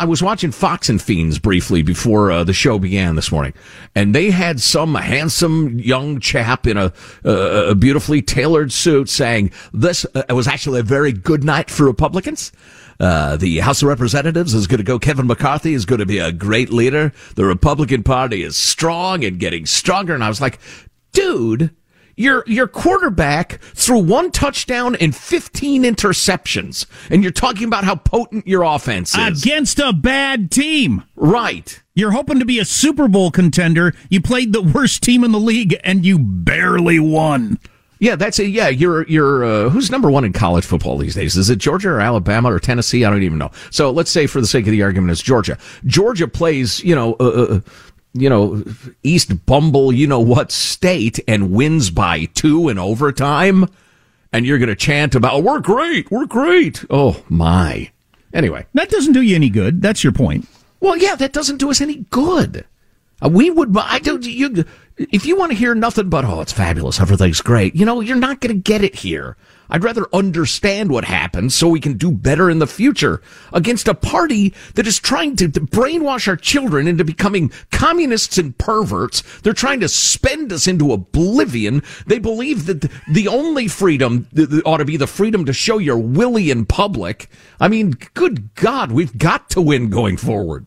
I was watching Fox and Friends briefly before uh, the show began this morning, and they had some handsome young chap in a, uh, a beautifully tailored suit saying this uh, was actually a very good night for Republicans. Uh, the House of Representatives is going to go. Kevin McCarthy is going to be a great leader. The Republican Party is strong and getting stronger. And I was like, dude, your your quarterback threw one touchdown and 15 interceptions and you're talking about how potent your offense is against a bad team right you're hoping to be a super bowl contender you played the worst team in the league and you barely won yeah, that's it. Yeah, you're you're uh, who's number one in college football these days? Is it Georgia or Alabama or Tennessee? I don't even know. So let's say, for the sake of the argument, it's Georgia. Georgia plays, you know, uh, uh you know, East Bumble, you know what state and wins by two in overtime. And you're going to chant about, oh, we're great. We're great. Oh my. Anyway. That doesn't do you any good. That's your point. Well, yeah, that doesn't do us any good. Uh, we would, I don't, you, if you want to hear nothing but, oh, it's fabulous. Everything's great. You know, you're not going to get it here. I'd rather understand what happened so we can do better in the future against a party that is trying to, to brainwash our children into becoming communists and perverts. They're trying to spend us into oblivion. They believe that the only freedom ought to be the freedom to show your willy in public. I mean, good God, we've got to win going forward.